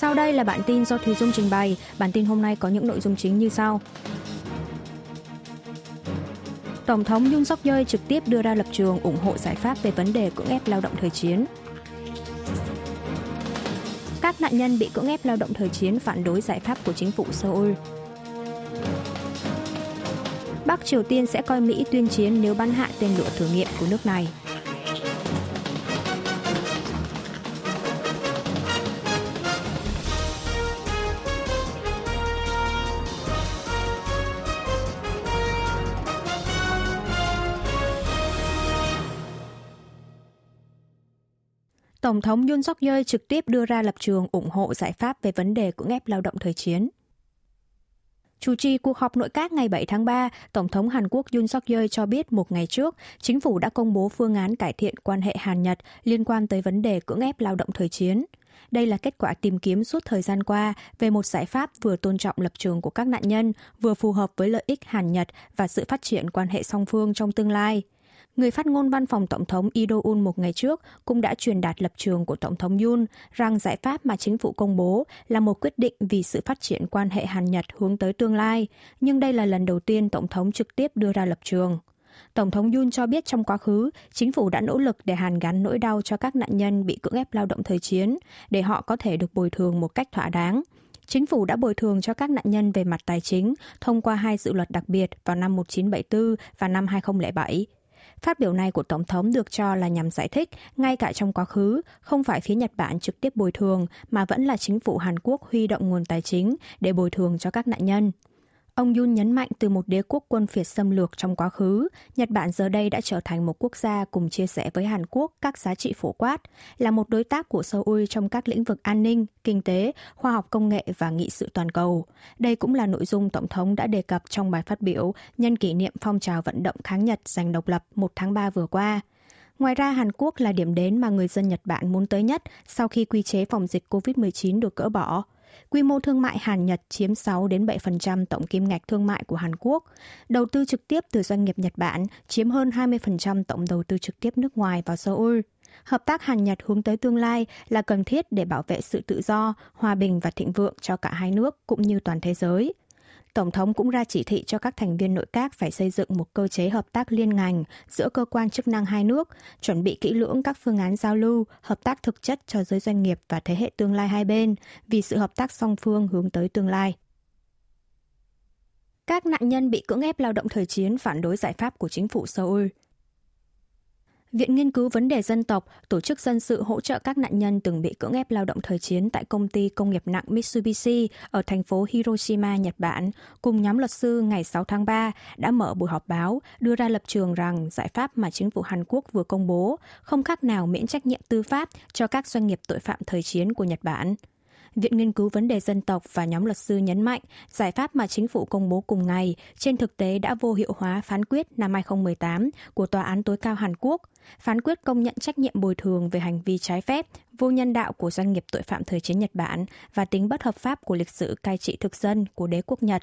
Sau đây là bản tin do Thùy Dung trình bày. Bản tin hôm nay có những nội dung chính như sau. Tổng thống Yoon suk yeol trực tiếp đưa ra lập trường ủng hộ giải pháp về vấn đề cưỡng ép lao động thời chiến. Các nạn nhân bị cưỡng ép lao động thời chiến phản đối giải pháp của chính phủ Seoul. Bắc Triều Tiên sẽ coi Mỹ tuyên chiến nếu bắn hạ tên lửa thử nghiệm của nước này. Tổng thống Yoon suk yeol trực tiếp đưa ra lập trường ủng hộ giải pháp về vấn đề cưỡng ép lao động thời chiến. Chủ trì cuộc họp nội các ngày 7 tháng 3, Tổng thống Hàn Quốc Yoon suk yeol cho biết một ngày trước, chính phủ đã công bố phương án cải thiện quan hệ Hàn-Nhật liên quan tới vấn đề cưỡng ép lao động thời chiến. Đây là kết quả tìm kiếm suốt thời gian qua về một giải pháp vừa tôn trọng lập trường của các nạn nhân, vừa phù hợp với lợi ích Hàn-Nhật và sự phát triển quan hệ song phương trong tương lai. Người phát ngôn văn phòng Tổng thống Lee Un một ngày trước cũng đã truyền đạt lập trường của Tổng thống Yoon rằng giải pháp mà chính phủ công bố là một quyết định vì sự phát triển quan hệ Hàn-Nhật hướng tới tương lai, nhưng đây là lần đầu tiên Tổng thống trực tiếp đưa ra lập trường. Tổng thống Yoon cho biết trong quá khứ, chính phủ đã nỗ lực để hàn gắn nỗi đau cho các nạn nhân bị cưỡng ép lao động thời chiến, để họ có thể được bồi thường một cách thỏa đáng. Chính phủ đã bồi thường cho các nạn nhân về mặt tài chính thông qua hai dự luật đặc biệt vào năm 1974 và năm 2007. Phát biểu này của Tổng thống được cho là nhằm giải thích, ngay cả trong quá khứ, không phải phía Nhật Bản trực tiếp bồi thường, mà vẫn là chính phủ Hàn Quốc huy động nguồn tài chính để bồi thường cho các nạn nhân. Ông Yun nhấn mạnh từ một đế quốc quân phiệt xâm lược trong quá khứ, Nhật Bản giờ đây đã trở thành một quốc gia cùng chia sẻ với Hàn Quốc các giá trị phổ quát, là một đối tác của Seoul trong các lĩnh vực an ninh, kinh tế, khoa học công nghệ và nghị sự toàn cầu. Đây cũng là nội dung Tổng thống đã đề cập trong bài phát biểu nhân kỷ niệm phong trào vận động kháng Nhật giành độc lập 1 tháng 3 vừa qua. Ngoài ra, Hàn Quốc là điểm đến mà người dân Nhật Bản muốn tới nhất sau khi quy chế phòng dịch COVID-19 được cỡ bỏ. Quy mô thương mại Hàn Nhật chiếm 6 đến 7% tổng kim ngạch thương mại của Hàn Quốc. Đầu tư trực tiếp từ doanh nghiệp Nhật Bản chiếm hơn 20% tổng đầu tư trực tiếp nước ngoài vào Seoul. Hợp tác Hàn Nhật hướng tới tương lai là cần thiết để bảo vệ sự tự do, hòa bình và thịnh vượng cho cả hai nước cũng như toàn thế giới. Tổng thống cũng ra chỉ thị cho các thành viên nội các phải xây dựng một cơ chế hợp tác liên ngành giữa cơ quan chức năng hai nước, chuẩn bị kỹ lưỡng các phương án giao lưu, hợp tác thực chất cho giới doanh nghiệp và thế hệ tương lai hai bên, vì sự hợp tác song phương hướng tới tương lai. Các nạn nhân bị cưỡng ép lao động thời chiến phản đối giải pháp của chính phủ Seoul – Viện Nghiên cứu Vấn đề Dân tộc, tổ chức dân sự hỗ trợ các nạn nhân từng bị cưỡng ép lao động thời chiến tại công ty công nghiệp nặng Mitsubishi ở thành phố Hiroshima, Nhật Bản, cùng nhóm luật sư ngày 6 tháng 3 đã mở buổi họp báo đưa ra lập trường rằng giải pháp mà chính phủ Hàn Quốc vừa công bố không khác nào miễn trách nhiệm tư pháp cho các doanh nghiệp tội phạm thời chiến của Nhật Bản. Viện Nghiên cứu Vấn đề Dân tộc và nhóm luật sư nhấn mạnh giải pháp mà chính phủ công bố cùng ngày trên thực tế đã vô hiệu hóa phán quyết năm 2018 của Tòa án tối cao Hàn Quốc. Phán quyết công nhận trách nhiệm bồi thường về hành vi trái phép, vô nhân đạo của doanh nghiệp tội phạm thời chiến Nhật Bản và tính bất hợp pháp của lịch sử cai trị thực dân của đế quốc Nhật.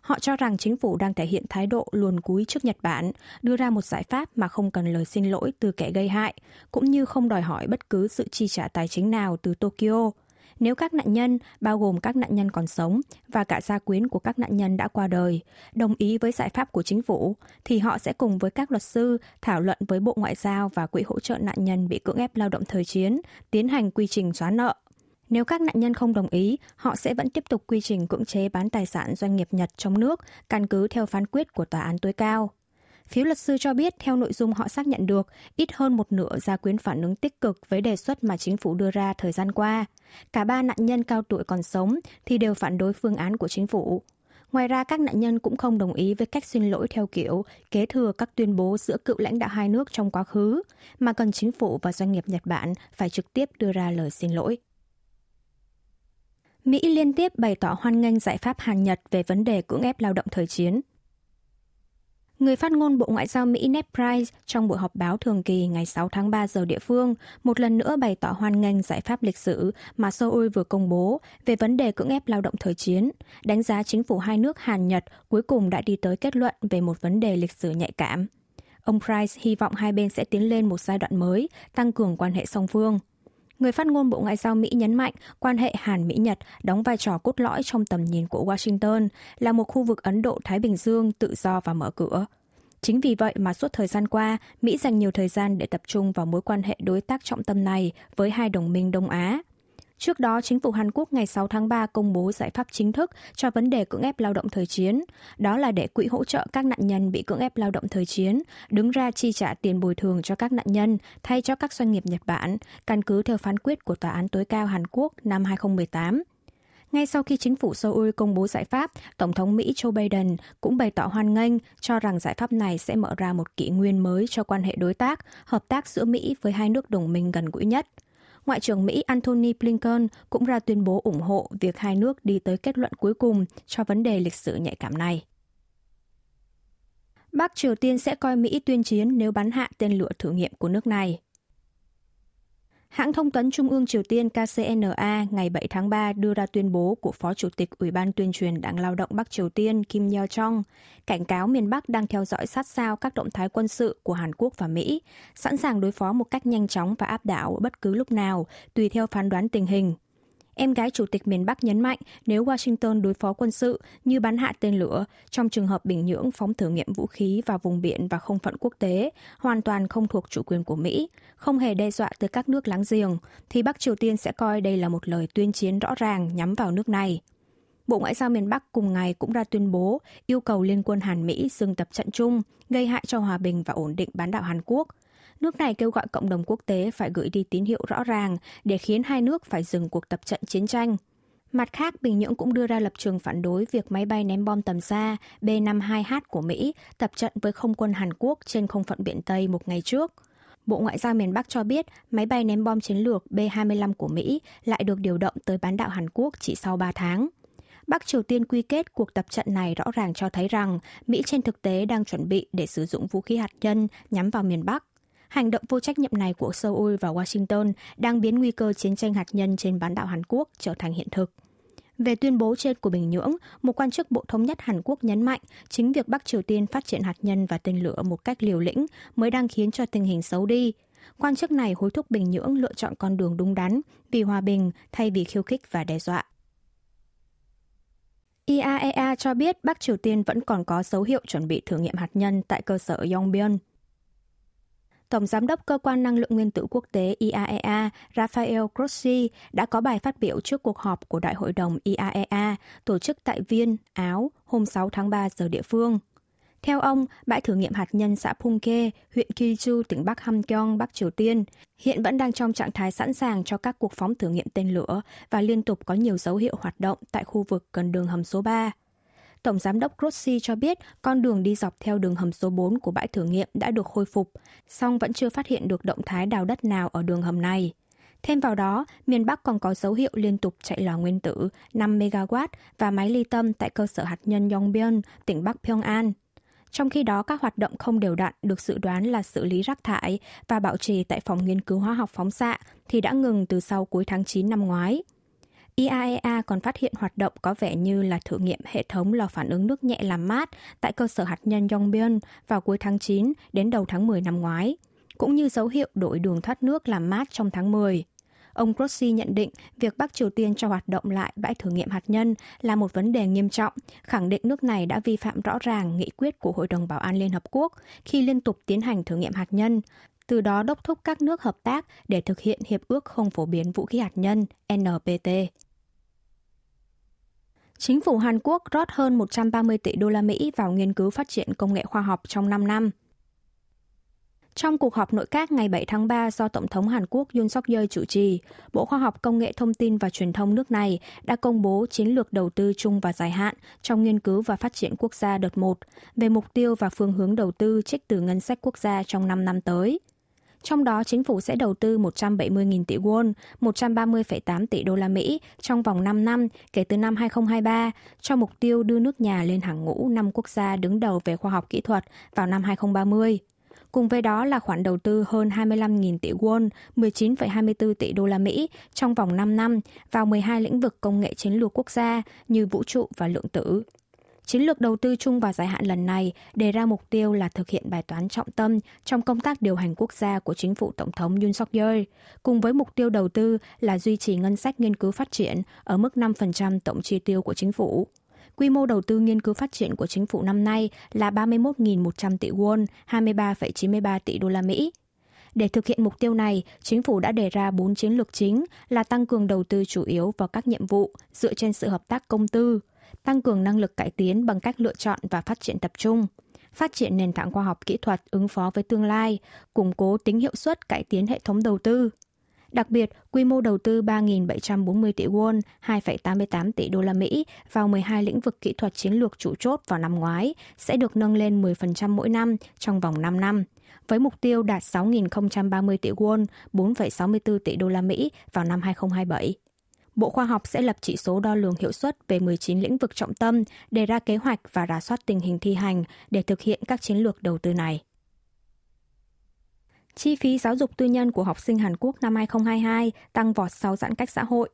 Họ cho rằng chính phủ đang thể hiện thái độ luồn cúi trước Nhật Bản, đưa ra một giải pháp mà không cần lời xin lỗi từ kẻ gây hại, cũng như không đòi hỏi bất cứ sự chi trả tài chính nào từ Tokyo nếu các nạn nhân, bao gồm các nạn nhân còn sống và cả gia quyến của các nạn nhân đã qua đời, đồng ý với giải pháp của chính phủ, thì họ sẽ cùng với các luật sư thảo luận với Bộ Ngoại giao và Quỹ hỗ trợ nạn nhân bị cưỡng ép lao động thời chiến, tiến hành quy trình xóa nợ. Nếu các nạn nhân không đồng ý, họ sẽ vẫn tiếp tục quy trình cưỡng chế bán tài sản doanh nghiệp Nhật trong nước, căn cứ theo phán quyết của tòa án tối cao. Phía luật sư cho biết theo nội dung họ xác nhận được, ít hơn một nửa gia quyến phản ứng tích cực với đề xuất mà chính phủ đưa ra thời gian qua. Cả ba nạn nhân cao tuổi còn sống thì đều phản đối phương án của chính phủ. Ngoài ra, các nạn nhân cũng không đồng ý với cách xin lỗi theo kiểu kế thừa các tuyên bố giữa cựu lãnh đạo hai nước trong quá khứ, mà cần chính phủ và doanh nghiệp Nhật Bản phải trực tiếp đưa ra lời xin lỗi. Mỹ liên tiếp bày tỏ hoan nghênh giải pháp Hàn Nhật về vấn đề cưỡng ép lao động thời chiến. Người phát ngôn Bộ Ngoại giao Mỹ Ned Price trong buổi họp báo thường kỳ ngày 6 tháng 3 giờ địa phương một lần nữa bày tỏ hoan nghênh giải pháp lịch sử mà Seoul vừa công bố về vấn đề cưỡng ép lao động thời chiến, đánh giá chính phủ hai nước Hàn Nhật cuối cùng đã đi tới kết luận về một vấn đề lịch sử nhạy cảm. Ông Price hy vọng hai bên sẽ tiến lên một giai đoạn mới, tăng cường quan hệ song phương. Người phát ngôn Bộ Ngoại giao Mỹ nhấn mạnh quan hệ Hàn-Mỹ-Nhật đóng vai trò cốt lõi trong tầm nhìn của Washington là một khu vực Ấn Độ-Thái Bình Dương tự do và mở cửa. Chính vì vậy mà suốt thời gian qua, Mỹ dành nhiều thời gian để tập trung vào mối quan hệ đối tác trọng tâm này với hai đồng minh Đông Á. Trước đó, chính phủ Hàn Quốc ngày 6 tháng 3 công bố giải pháp chính thức cho vấn đề cưỡng ép lao động thời chiến. Đó là để quỹ hỗ trợ các nạn nhân bị cưỡng ép lao động thời chiến, đứng ra chi trả tiền bồi thường cho các nạn nhân thay cho các doanh nghiệp Nhật Bản, căn cứ theo phán quyết của Tòa án tối cao Hàn Quốc năm 2018. Ngay sau khi chính phủ Seoul công bố giải pháp, Tổng thống Mỹ Joe Biden cũng bày tỏ hoan nghênh cho rằng giải pháp này sẽ mở ra một kỷ nguyên mới cho quan hệ đối tác, hợp tác giữa Mỹ với hai nước đồng minh gần gũi nhất. Ngoại trưởng Mỹ Antony Blinken cũng ra tuyên bố ủng hộ việc hai nước đi tới kết luận cuối cùng cho vấn đề lịch sử nhạy cảm này. Bắc Triều Tiên sẽ coi Mỹ tuyên chiến nếu bắn hạ tên lửa thử nghiệm của nước này. Hãng thông tấn Trung ương Triều Tiên KCNA ngày 7 tháng 3 đưa ra tuyên bố của Phó Chủ tịch Ủy ban tuyên truyền Đảng Lao động Bắc Triều Tiên Kim Yo Chong, cảnh cáo miền Bắc đang theo dõi sát sao các động thái quân sự của Hàn Quốc và Mỹ, sẵn sàng đối phó một cách nhanh chóng và áp đảo bất cứ lúc nào, tùy theo phán đoán tình hình. Em gái Chủ tịch miền Bắc nhấn mạnh nếu Washington đối phó quân sự như bắn hạ tên lửa trong trường hợp Bình Nhưỡng phóng thử nghiệm vũ khí vào vùng biển và không phận quốc tế, hoàn toàn không thuộc chủ quyền của Mỹ, không hề đe dọa tới các nước láng giềng, thì Bắc Triều Tiên sẽ coi đây là một lời tuyên chiến rõ ràng nhắm vào nước này. Bộ Ngoại giao miền Bắc cùng ngày cũng ra tuyên bố yêu cầu Liên quân Hàn Mỹ dừng tập trận chung, gây hại cho hòa bình và ổn định bán đảo Hàn Quốc – nước này kêu gọi cộng đồng quốc tế phải gửi đi tín hiệu rõ ràng để khiến hai nước phải dừng cuộc tập trận chiến tranh. Mặt khác, Bình Nhưỡng cũng đưa ra lập trường phản đối việc máy bay ném bom tầm xa B-52H của Mỹ tập trận với không quân Hàn Quốc trên không phận biển Tây một ngày trước. Bộ Ngoại giao miền Bắc cho biết máy bay ném bom chiến lược B-25 của Mỹ lại được điều động tới bán đảo Hàn Quốc chỉ sau 3 tháng. Bắc Triều Tiên quy kết cuộc tập trận này rõ ràng cho thấy rằng Mỹ trên thực tế đang chuẩn bị để sử dụng vũ khí hạt nhân nhắm vào miền Bắc. Hành động vô trách nhiệm này của Seoul và Washington đang biến nguy cơ chiến tranh hạt nhân trên bán đảo Hàn Quốc trở thành hiện thực. Về tuyên bố trên của Bình Nhưỡng, một quan chức Bộ Thống nhất Hàn Quốc nhấn mạnh chính việc Bắc Triều Tiên phát triển hạt nhân và tên lửa một cách liều lĩnh mới đang khiến cho tình hình xấu đi. Quan chức này hối thúc Bình Nhưỡng lựa chọn con đường đúng đắn vì hòa bình thay vì khiêu khích và đe dọa. IAEA cho biết Bắc Triều Tiên vẫn còn có dấu hiệu chuẩn bị thử nghiệm hạt nhân tại cơ sở Yongbyon. Tổng Giám đốc Cơ quan Năng lượng Nguyên tử Quốc tế IAEA Rafael Grossi đã có bài phát biểu trước cuộc họp của Đại hội đồng IAEA tổ chức tại Viên, Áo hôm 6 tháng 3 giờ địa phương. Theo ông, bãi thử nghiệm hạt nhân xã Pungke, huyện Kiju, tỉnh Bắc Hamgyong, Bắc Triều Tiên, hiện vẫn đang trong trạng thái sẵn sàng cho các cuộc phóng thử nghiệm tên lửa và liên tục có nhiều dấu hiệu hoạt động tại khu vực gần đường hầm số 3. Tổng giám đốc Grossi cho biết con đường đi dọc theo đường hầm số 4 của bãi thử nghiệm đã được khôi phục, song vẫn chưa phát hiện được động thái đào đất nào ở đường hầm này. Thêm vào đó, miền Bắc còn có dấu hiệu liên tục chạy lò nguyên tử 5 MW và máy ly tâm tại cơ sở hạt nhân Yongbyon, tỉnh Bắc Pyongan. Trong khi đó, các hoạt động không đều đặn được dự đoán là xử lý rác thải và bảo trì tại phòng nghiên cứu hóa học phóng xạ thì đã ngừng từ sau cuối tháng 9 năm ngoái. IAEA còn phát hiện hoạt động có vẻ như là thử nghiệm hệ thống lò phản ứng nước nhẹ làm mát tại cơ sở hạt nhân Yongbyon vào cuối tháng 9 đến đầu tháng 10 năm ngoái, cũng như dấu hiệu đổi đường thoát nước làm mát trong tháng 10. Ông Grossi nhận định việc Bắc Triều Tiên cho hoạt động lại bãi thử nghiệm hạt nhân là một vấn đề nghiêm trọng, khẳng định nước này đã vi phạm rõ ràng nghị quyết của Hội đồng Bảo an Liên Hợp Quốc khi liên tục tiến hành thử nghiệm hạt nhân, từ đó đốc thúc các nước hợp tác để thực hiện Hiệp ước không phổ biến vũ khí hạt nhân NPT. Chính phủ Hàn Quốc rót hơn 130 tỷ đô la Mỹ vào nghiên cứu phát triển công nghệ khoa học trong 5 năm. Trong cuộc họp nội các ngày 7 tháng 3 do Tổng thống Hàn Quốc Yoon suk yeol chủ trì, Bộ Khoa học Công nghệ Thông tin và Truyền thông nước này đã công bố chiến lược đầu tư chung và dài hạn trong nghiên cứu và phát triển quốc gia đợt 1 về mục tiêu và phương hướng đầu tư trích từ ngân sách quốc gia trong 5 năm tới. Trong đó, chính phủ sẽ đầu tư 170.000 tỷ won, 130,8 tỷ đô la Mỹ trong vòng 5 năm kể từ năm 2023 cho mục tiêu đưa nước nhà lên hàng ngũ năm quốc gia đứng đầu về khoa học kỹ thuật vào năm 2030. Cùng với đó là khoản đầu tư hơn 25.000 tỷ won, 19,24 tỷ đô la Mỹ trong vòng 5 năm vào 12 lĩnh vực công nghệ chiến lược quốc gia như vũ trụ và lượng tử. Chiến lược đầu tư chung và dài hạn lần này đề ra mục tiêu là thực hiện bài toán trọng tâm trong công tác điều hành quốc gia của chính phủ Tổng thống Yoon suk yeol cùng với mục tiêu đầu tư là duy trì ngân sách nghiên cứu phát triển ở mức 5% tổng chi tiêu của chính phủ. Quy mô đầu tư nghiên cứu phát triển của chính phủ năm nay là 31.100 tỷ won, 23,93 tỷ đô la Mỹ. Để thực hiện mục tiêu này, chính phủ đã đề ra bốn chiến lược chính là tăng cường đầu tư chủ yếu vào các nhiệm vụ dựa trên sự hợp tác công tư, tăng cường năng lực cải tiến bằng cách lựa chọn và phát triển tập trung, phát triển nền tảng khoa học kỹ thuật ứng phó với tương lai, củng cố tính hiệu suất cải tiến hệ thống đầu tư. Đặc biệt, quy mô đầu tư 3.740 tỷ won, 2,88 tỷ đô la Mỹ vào 12 lĩnh vực kỹ thuật chiến lược chủ chốt vào năm ngoái sẽ được nâng lên 10% mỗi năm trong vòng 5 năm, với mục tiêu đạt 6.030 tỷ won, 4,64 tỷ đô la Mỹ vào năm 2027. Bộ Khoa học sẽ lập chỉ số đo lường hiệu suất về 19 lĩnh vực trọng tâm, đề ra kế hoạch và rà soát tình hình thi hành để thực hiện các chiến lược đầu tư này. Chi phí giáo dục tư nhân của học sinh Hàn Quốc năm 2022 tăng vọt sau giãn cách xã hội.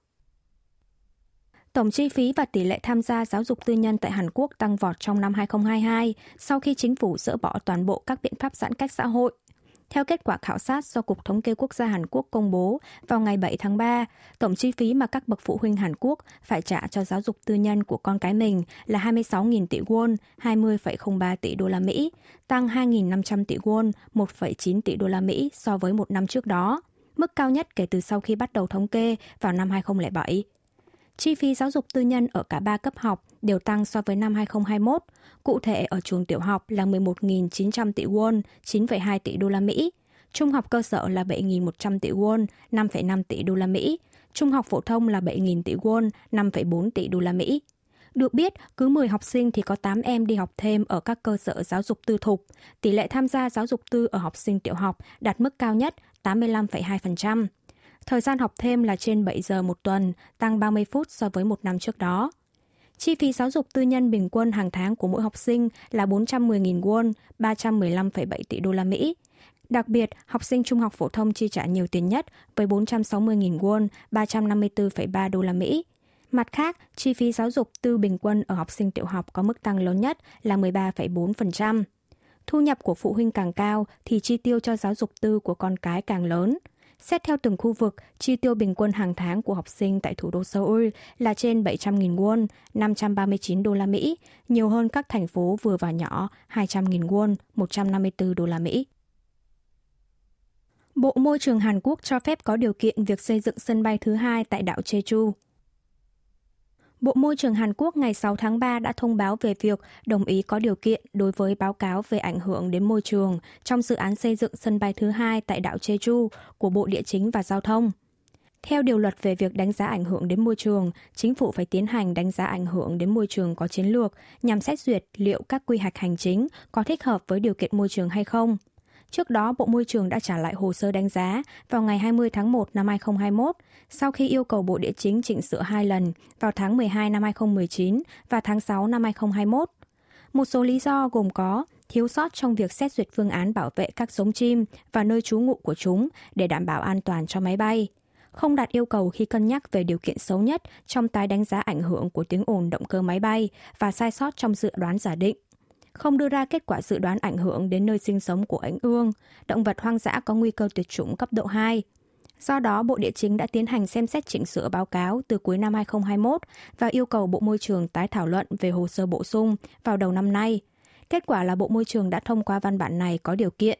Tổng chi phí và tỷ lệ tham gia giáo dục tư nhân tại Hàn Quốc tăng vọt trong năm 2022 sau khi chính phủ dỡ bỏ toàn bộ các biện pháp giãn cách xã hội. Theo kết quả khảo sát do Cục Thống kê Quốc gia Hàn Quốc công bố vào ngày 7 tháng 3, tổng chi phí mà các bậc phụ huynh Hàn Quốc phải trả cho giáo dục tư nhân của con cái mình là 26.000 tỷ won, 20,03 tỷ đô la Mỹ, tăng 2.500 tỷ won, 1,9 tỷ đô la Mỹ so với một năm trước đó, mức cao nhất kể từ sau khi bắt đầu thống kê vào năm 2007. Chi phí giáo dục tư nhân ở cả ba cấp học đều tăng so với năm 2021. Cụ thể ở trường tiểu học là 11.900 tỷ won, 9,2 tỷ đô la Mỹ. Trung học cơ sở là 7.100 tỷ won, 5,5 tỷ đô la Mỹ. Trung học phổ thông là 7.000 tỷ won, 5,4 tỷ đô la Mỹ. Được biết, cứ 10 học sinh thì có 8 em đi học thêm ở các cơ sở giáo dục tư thục. Tỷ lệ tham gia giáo dục tư ở học sinh tiểu học đạt mức cao nhất 85,2%. Thời gian học thêm là trên 7 giờ một tuần, tăng 30 phút so với một năm trước đó. Chi phí giáo dục tư nhân bình quân hàng tháng của mỗi học sinh là 410.000 won, 315,7 tỷ đô la Mỹ. Đặc biệt, học sinh trung học phổ thông chi trả nhiều tiền nhất với 460.000 won, 354,3 đô la Mỹ. Mặt khác, chi phí giáo dục tư bình quân ở học sinh tiểu học có mức tăng lớn nhất là 13,4%. Thu nhập của phụ huynh càng cao thì chi tiêu cho giáo dục tư của con cái càng lớn – Xét theo từng khu vực, chi tiêu bình quân hàng tháng của học sinh tại thủ đô Seoul là trên 700.000 won, 539 đô la Mỹ, nhiều hơn các thành phố vừa và nhỏ 200.000 won, 154 đô la Mỹ. Bộ Môi trường Hàn Quốc cho phép có điều kiện việc xây dựng sân bay thứ hai tại đảo Jeju. Bộ Môi trường Hàn Quốc ngày 6 tháng 3 đã thông báo về việc đồng ý có điều kiện đối với báo cáo về ảnh hưởng đến môi trường trong dự án xây dựng sân bay thứ hai tại đảo Jeju của Bộ Địa chính và Giao thông. Theo điều luật về việc đánh giá ảnh hưởng đến môi trường, chính phủ phải tiến hành đánh giá ảnh hưởng đến môi trường có chiến lược nhằm xét duyệt liệu các quy hoạch hành chính có thích hợp với điều kiện môi trường hay không. Trước đó, Bộ Môi trường đã trả lại hồ sơ đánh giá vào ngày 20 tháng 1 năm 2021, sau khi yêu cầu Bộ Địa chính chỉnh sửa hai lần vào tháng 12 năm 2019 và tháng 6 năm 2021. Một số lý do gồm có thiếu sót trong việc xét duyệt phương án bảo vệ các giống chim và nơi trú ngụ của chúng để đảm bảo an toàn cho máy bay, không đạt yêu cầu khi cân nhắc về điều kiện xấu nhất trong tái đánh giá ảnh hưởng của tiếng ồn động cơ máy bay và sai sót trong dự đoán giả định không đưa ra kết quả dự đoán ảnh hưởng đến nơi sinh sống của ánh ương, động vật hoang dã có nguy cơ tuyệt chủng cấp độ 2. Do đó, Bộ Địa chính đã tiến hành xem xét chỉnh sửa báo cáo từ cuối năm 2021 và yêu cầu Bộ Môi trường tái thảo luận về hồ sơ bổ sung vào đầu năm nay. Kết quả là Bộ Môi trường đã thông qua văn bản này có điều kiện.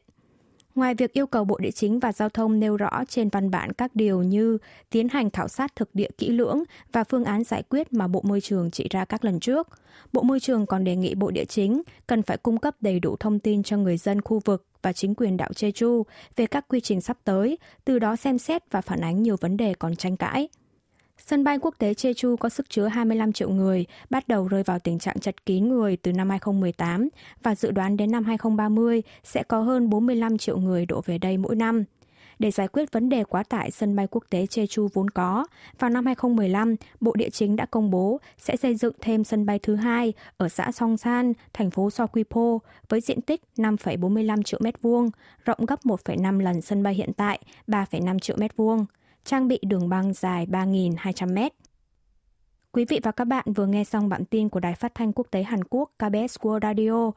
Ngoài việc yêu cầu Bộ Địa chính và Giao thông nêu rõ trên văn bản các điều như tiến hành khảo sát thực địa kỹ lưỡng và phương án giải quyết mà Bộ Môi trường chỉ ra các lần trước, Bộ Môi trường còn đề nghị Bộ Địa chính cần phải cung cấp đầy đủ thông tin cho người dân khu vực và chính quyền đảo Jeju về các quy trình sắp tới, từ đó xem xét và phản ánh nhiều vấn đề còn tranh cãi. Sân bay quốc tế Jeju có sức chứa 25 triệu người, bắt đầu rơi vào tình trạng chật kín người từ năm 2018 và dự đoán đến năm 2030 sẽ có hơn 45 triệu người đổ về đây mỗi năm. Để giải quyết vấn đề quá tải sân bay quốc tế Jeju vốn có, vào năm 2015, Bộ Địa chính đã công bố sẽ xây dựng thêm sân bay thứ hai ở xã Songsan, thành phố Sokwipo với diện tích 5,45 triệu mét vuông, rộng gấp 1,5 lần sân bay hiện tại, 3,5 triệu mét vuông trang bị đường băng dài 3.200 mét. Quý vị và các bạn vừa nghe xong bản tin của Đài Phát thanh Quốc tế Hàn Quốc KBS World Radio.